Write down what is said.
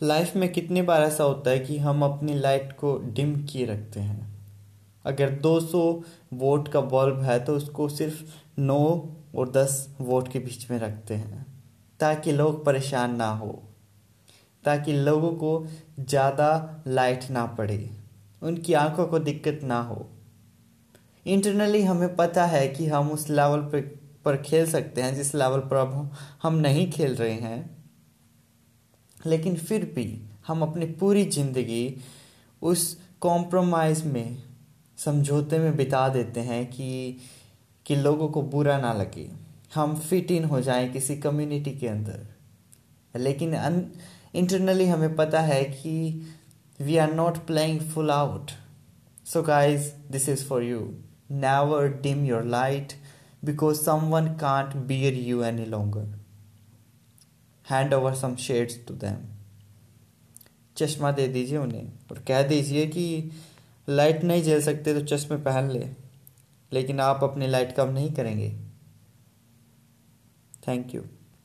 Life में कितनी बार ऐसा होता है कि हम अपनी लाइट को डिम किए रखते हैं? अगर 200 वोट का बल्ब है तो उसको सिर्फ़ 9 और 10 वोट के बीच में रखते हैं, ताकि लोग परेशान ना हो, ताकि लोगों को ज़्यादा लाइट ना पड़े, उनकी आँखों को दिक्कत ना हो। इंटरनली हमें पता है कि हम उस लेवल पर पर खेल सकते हैं जिस लेवल पर अब हम नहीं खेल रहे हैं। लेकिन फिर भी हम अपनी पूरी ज़िंदगी उस कॉम्प्रोमाइज़ में, समझौते में बिता देते हैं कि कि लोगों को बुरा ना लगे। हम फिट इन हो जाएँ किसी कम्युनिटी के अंदर। लेकिन इंटरनली हमें पता है कि we are not playing full out so guys this is for you never dim your light because someone can't bear you any longer hand over some shades to them चश्मा दे दीजिए उन्हें और कह दीजिए कि लाइट नहीं झेल सकते तो चश्मे पहन ले, लेकिन आप अपनी लाइट कम नहीं करेंगे। Thank you